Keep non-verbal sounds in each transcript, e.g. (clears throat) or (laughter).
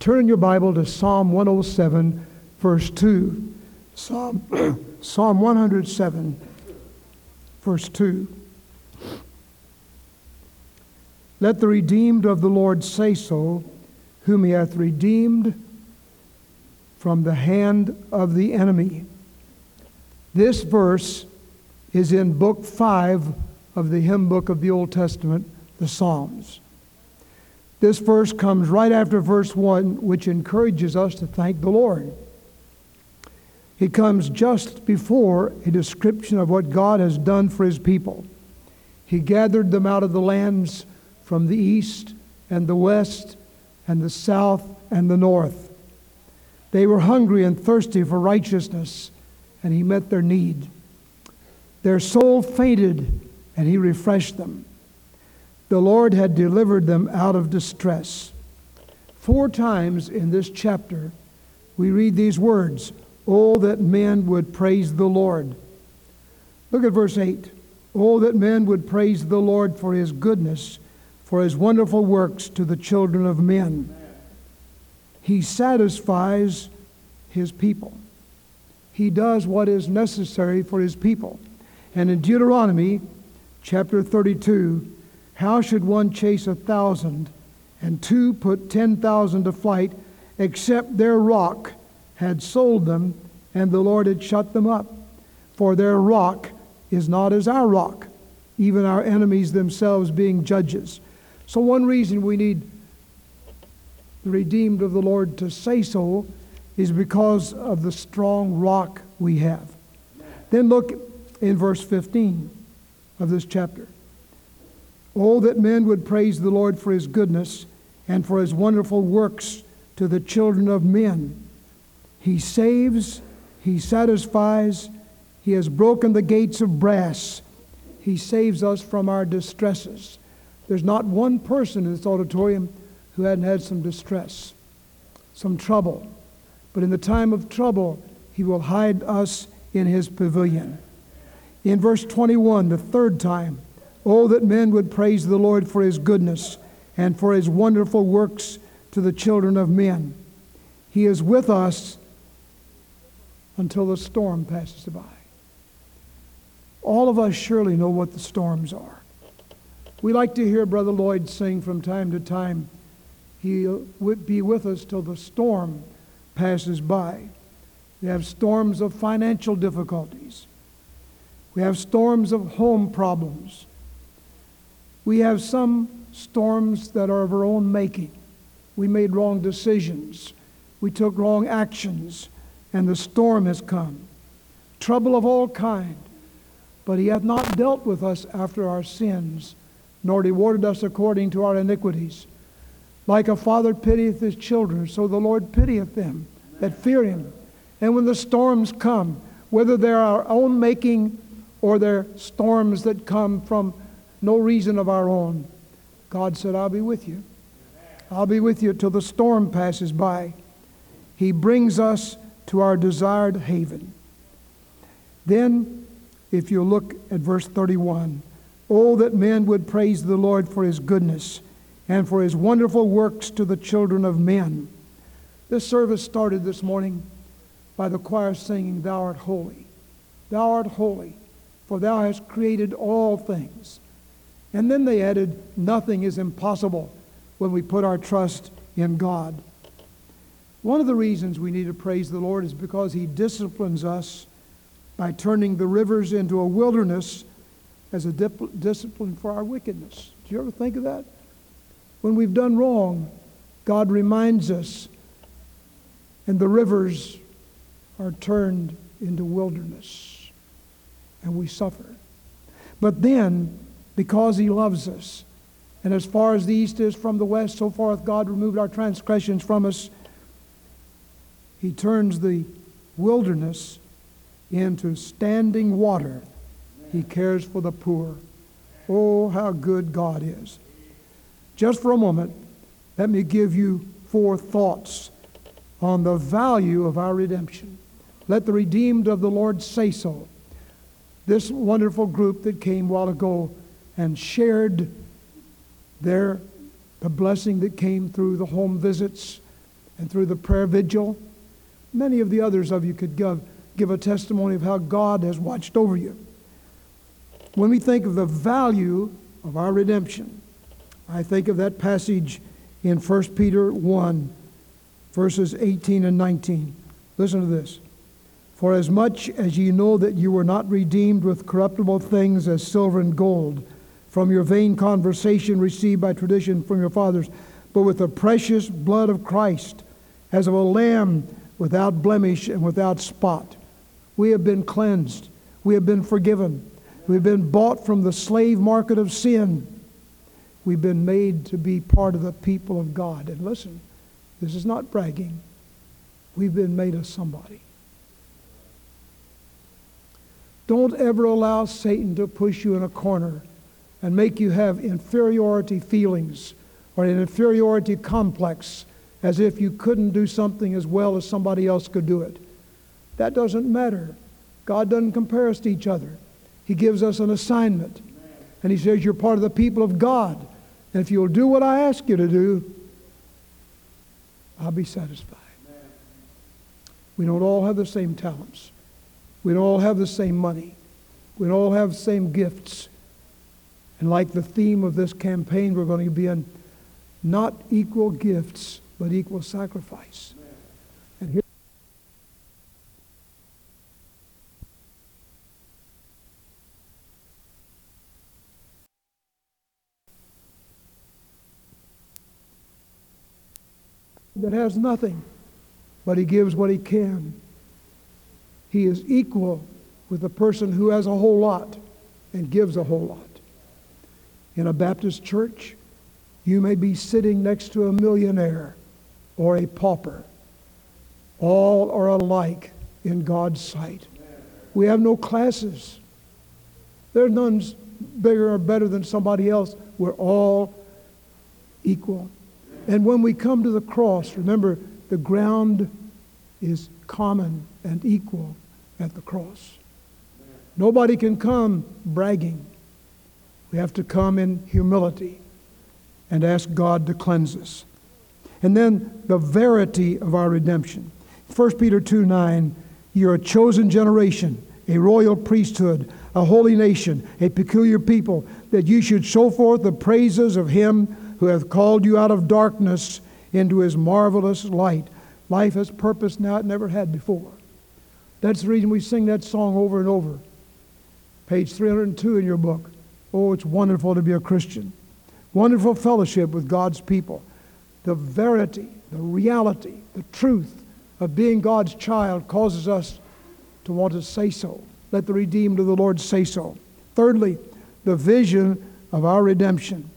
Turn in your Bible to Psalm 107, verse 2. Psalm, (clears throat) Psalm 107, verse 2. Let the redeemed of the Lord say so, whom he hath redeemed from the hand of the enemy. This verse is in Book 5 of the hymn book of the Old Testament, the Psalms. This verse comes right after verse 1, which encourages us to thank the Lord. It comes just before a description of what God has done for his people. He gathered them out of the lands from the east and the west and the south and the north. They were hungry and thirsty for righteousness, and he met their need. Their soul fainted, and he refreshed them the Lord had delivered them out of distress. Four times in this chapter, we read these words Oh, that men would praise the Lord. Look at verse 8. Oh, that men would praise the Lord for his goodness, for his wonderful works to the children of men. He satisfies his people. He does what is necessary for his people. And in Deuteronomy chapter 32, how should one chase a thousand and two put ten thousand to flight, except their rock had sold them and the Lord had shut them up? For their rock is not as our rock, even our enemies themselves being judges. So, one reason we need the redeemed of the Lord to say so is because of the strong rock we have. Then look in verse 15 of this chapter. Oh, that men would praise the Lord for his goodness and for his wonderful works to the children of men. He saves, he satisfies, he has broken the gates of brass. He saves us from our distresses. There's not one person in this auditorium who hadn't had some distress, some trouble. But in the time of trouble, he will hide us in his pavilion. In verse 21, the third time, Oh, that men would praise the Lord for his goodness and for his wonderful works to the children of men. He is with us until the storm passes by. All of us surely know what the storms are. We like to hear Brother Lloyd sing from time to time, He'll be with us till the storm passes by. We have storms of financial difficulties. We have storms of home problems. We have some storms that are of our own making. We made wrong decisions. We took wrong actions, and the storm has come. Trouble of all kind. But he hath not dealt with us after our sins, nor rewarded us according to our iniquities. Like a father pitieth his children, so the Lord pitieth them that fear him. And when the storms come, whether they're our own making or they're storms that come from no reason of our own. God said, I'll be with you. I'll be with you till the storm passes by. He brings us to our desired haven. Then, if you look at verse 31, oh, that men would praise the Lord for his goodness and for his wonderful works to the children of men. This service started this morning by the choir singing, Thou art holy. Thou art holy, for thou hast created all things and then they added, nothing is impossible when we put our trust in God. One of the reasons we need to praise the Lord is because He disciplines us by turning the rivers into a wilderness as a dip- discipline for our wickedness. Do you ever think of that? When we've done wrong, God reminds us, and the rivers are turned into wilderness, and we suffer. But then, because he loves us. And as far as the east is from the west, so far hath God removed our transgressions from us. He turns the wilderness into standing water. He cares for the poor. Oh, how good God is. Just for a moment, let me give you four thoughts on the value of our redemption. Let the redeemed of the Lord say so. This wonderful group that came a while ago and shared their the blessing that came through the home visits and through the prayer vigil. Many of the others of you could give, give a testimony of how God has watched over you. When we think of the value of our redemption, I think of that passage in 1 Peter 1, verses 18 and 19. Listen to this. For as much as ye know that you were not redeemed with corruptible things as silver and gold, from your vain conversation received by tradition from your fathers, but with the precious blood of Christ, as of a lamb without blemish and without spot. We have been cleansed. We have been forgiven. We've been bought from the slave market of sin. We've been made to be part of the people of God. And listen, this is not bragging. We've been made of somebody. Don't ever allow Satan to push you in a corner and make you have inferiority feelings or an inferiority complex as if you couldn't do something as well as somebody else could do it. That doesn't matter. God doesn't compare us to each other. He gives us an assignment. And He says, You're part of the people of God. And if you'll do what I ask you to do, I'll be satisfied. We don't all have the same talents. We don't all have the same money. We don't all have the same gifts. And like the theme of this campaign, we're going to be in not equal gifts, but equal sacrifice. And here that has nothing, but he gives what he can. He is equal with the person who has a whole lot and gives a whole lot. In a Baptist church, you may be sitting next to a millionaire or a pauper. All are alike in God's sight. We have no classes. There's none bigger or better than somebody else. We're all equal. And when we come to the cross, remember, the ground is common and equal at the cross. Nobody can come bragging. We have to come in humility and ask God to cleanse us. And then the verity of our redemption. 1 Peter 2 9, you're a chosen generation, a royal priesthood, a holy nation, a peculiar people, that you should show forth the praises of him who hath called you out of darkness into his marvelous light. Life has purpose now it never had before. That's the reason we sing that song over and over. Page 302 in your book. Oh, it's wonderful to be a Christian. Wonderful fellowship with God's people. The verity, the reality, the truth of being God's child causes us to want to say so. Let the redeemed of the Lord say so. Thirdly, the vision of our redemption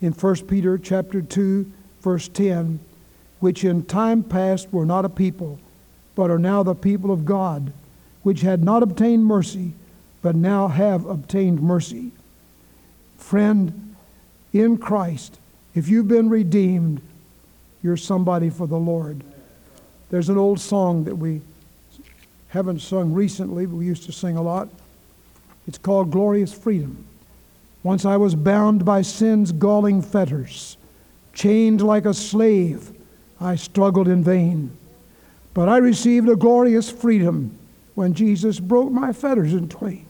in 1 Peter chapter 2 verse 10 which in time past were not a people but are now the people of God which had not obtained mercy but now have obtained mercy friend in Christ if you've been redeemed you're somebody for the Lord there's an old song that we haven't sung recently but we used to sing a lot it's called glorious freedom once I was bound by sin's galling fetters, chained like a slave, I struggled in vain. But I received a glorious freedom when Jesus broke my fetters in twain.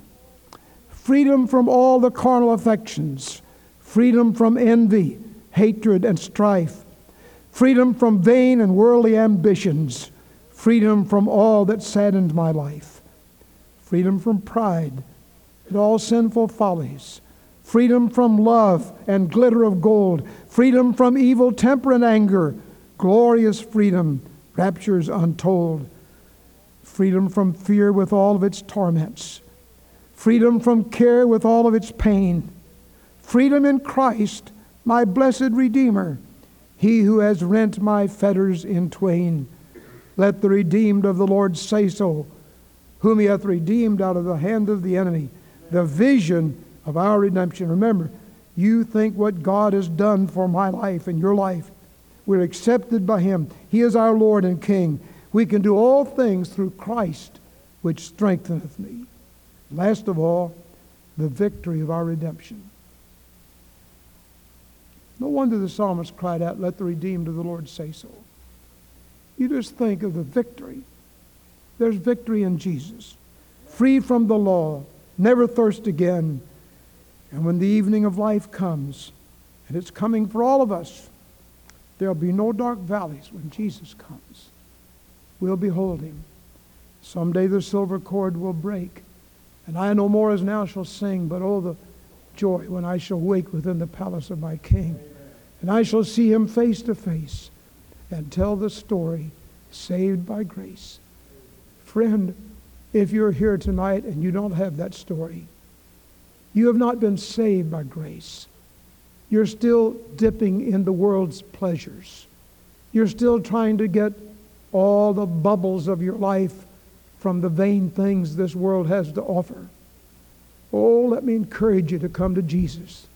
Freedom from all the carnal affections, freedom from envy, hatred, and strife, freedom from vain and worldly ambitions, freedom from all that saddened my life, freedom from pride and all sinful follies. Freedom from love and glitter of gold, freedom from evil temper and anger, glorious freedom, raptures untold, freedom from fear with all of its torments, freedom from care with all of its pain, freedom in Christ, my blessed Redeemer, he who has rent my fetters in twain. Let the redeemed of the Lord say so, whom he hath redeemed out of the hand of the enemy. The vision of our redemption. Remember, you think what God has done for my life and your life. We're accepted by Him. He is our Lord and King. We can do all things through Christ, which strengtheneth me. Last of all, the victory of our redemption. No wonder the psalmist cried out, Let the redeemed of the Lord say so. You just think of the victory. There's victory in Jesus. Free from the law, never thirst again. And when the evening of life comes, and it's coming for all of us, there'll be no dark valleys when Jesus comes. We'll behold him. Someday the silver cord will break, and I no more as now shall sing, but oh, the joy when I shall wake within the palace of my King. And I shall see him face to face and tell the story, saved by grace. Friend, if you're here tonight and you don't have that story, you have not been saved by grace. You're still dipping in the world's pleasures. You're still trying to get all the bubbles of your life from the vain things this world has to offer. Oh, let me encourage you to come to Jesus.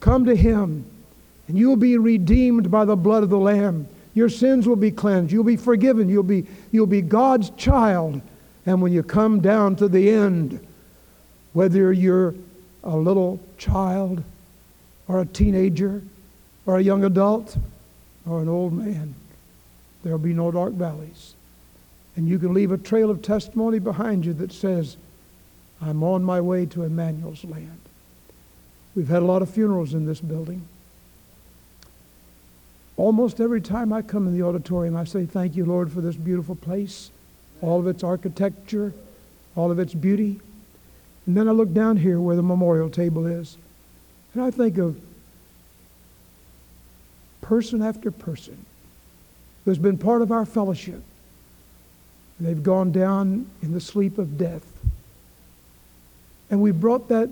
Come to Him, and you'll be redeemed by the blood of the Lamb. Your sins will be cleansed. You'll be forgiven. You'll be, you'll be God's child. And when you come down to the end, whether you're a little child or a teenager or a young adult or an old man, there'll be no dark valleys. And you can leave a trail of testimony behind you that says, I'm on my way to Emmanuel's land. We've had a lot of funerals in this building. Almost every time I come in the auditorium, I say, Thank you, Lord, for this beautiful place, all of its architecture, all of its beauty. And then I look down here where the memorial table is, and I think of person after person who's been part of our fellowship. They've gone down in the sleep of death. And we brought that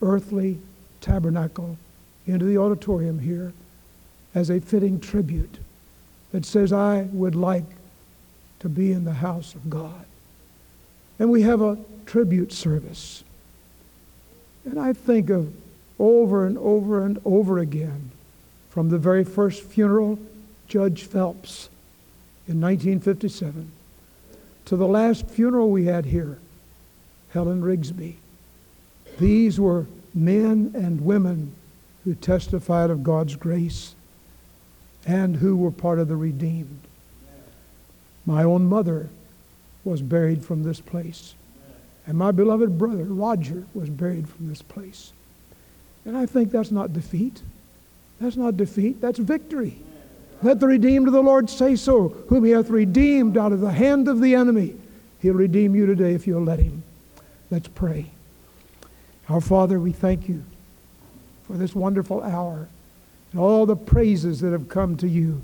earthly tabernacle into the auditorium here as a fitting tribute that says, I would like to be in the house of God. And we have a tribute service. And I think of over and over and over again from the very first funeral, Judge Phelps in 1957, to the last funeral we had here, Helen Rigsby. These were men and women who testified of God's grace and who were part of the redeemed. My own mother was buried from this place. And my beloved brother, Roger, was buried from this place. And I think that's not defeat. That's not defeat, that's victory. Let the redeemed of the Lord say so, whom he hath redeemed out of the hand of the enemy. He'll redeem you today if you'll let him. Let's pray. Our Father, we thank you for this wonderful hour and all the praises that have come to you.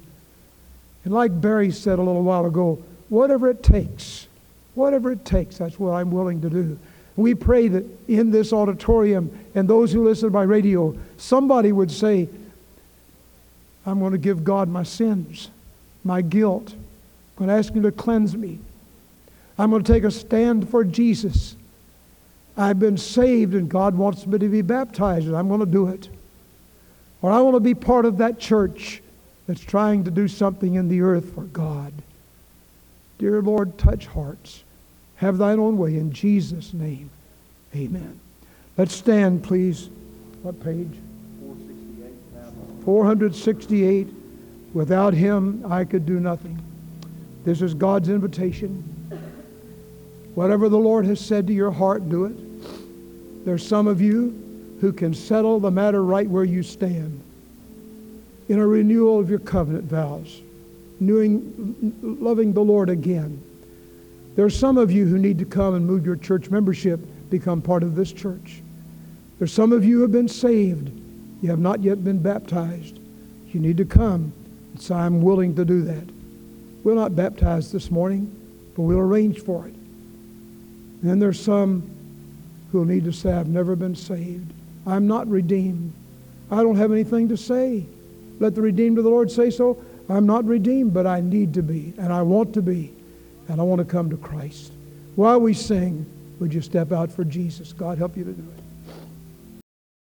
And like Barry said a little while ago, whatever it takes, whatever it takes, that's what I'm willing to do. We pray that in this auditorium and those who listen by radio, somebody would say, I'm going to give God my sins, my guilt. I'm going to ask Him to cleanse me. I'm going to take a stand for Jesus. I've been saved and God wants me to be baptized, and I'm going to do it. Or I want to be part of that church that's trying to do something in the earth for God. Dear Lord, touch hearts. Have thine own way in Jesus' name. Amen. Let's stand, please. What page? 468. 468. Without him, I could do nothing. This is God's invitation. Whatever the Lord has said to your heart, do it. There's some of you who can settle the matter right where you stand in a renewal of your covenant vows, knowing, loving the Lord again. There are some of you who need to come and move your church membership, become part of this church. There's some of you who have been saved. You have not yet been baptized. You need to come and say, I'm willing to do that. We'll not baptize this morning, but we'll arrange for it. And then there's some who will need to say, I've never been saved. I'm not redeemed. I don't have anything to say. Let the redeemed of the Lord say so. I'm not redeemed, but I need to be, and I want to be, and I want to come to Christ. While we sing, would you step out for Jesus? God help you to do it.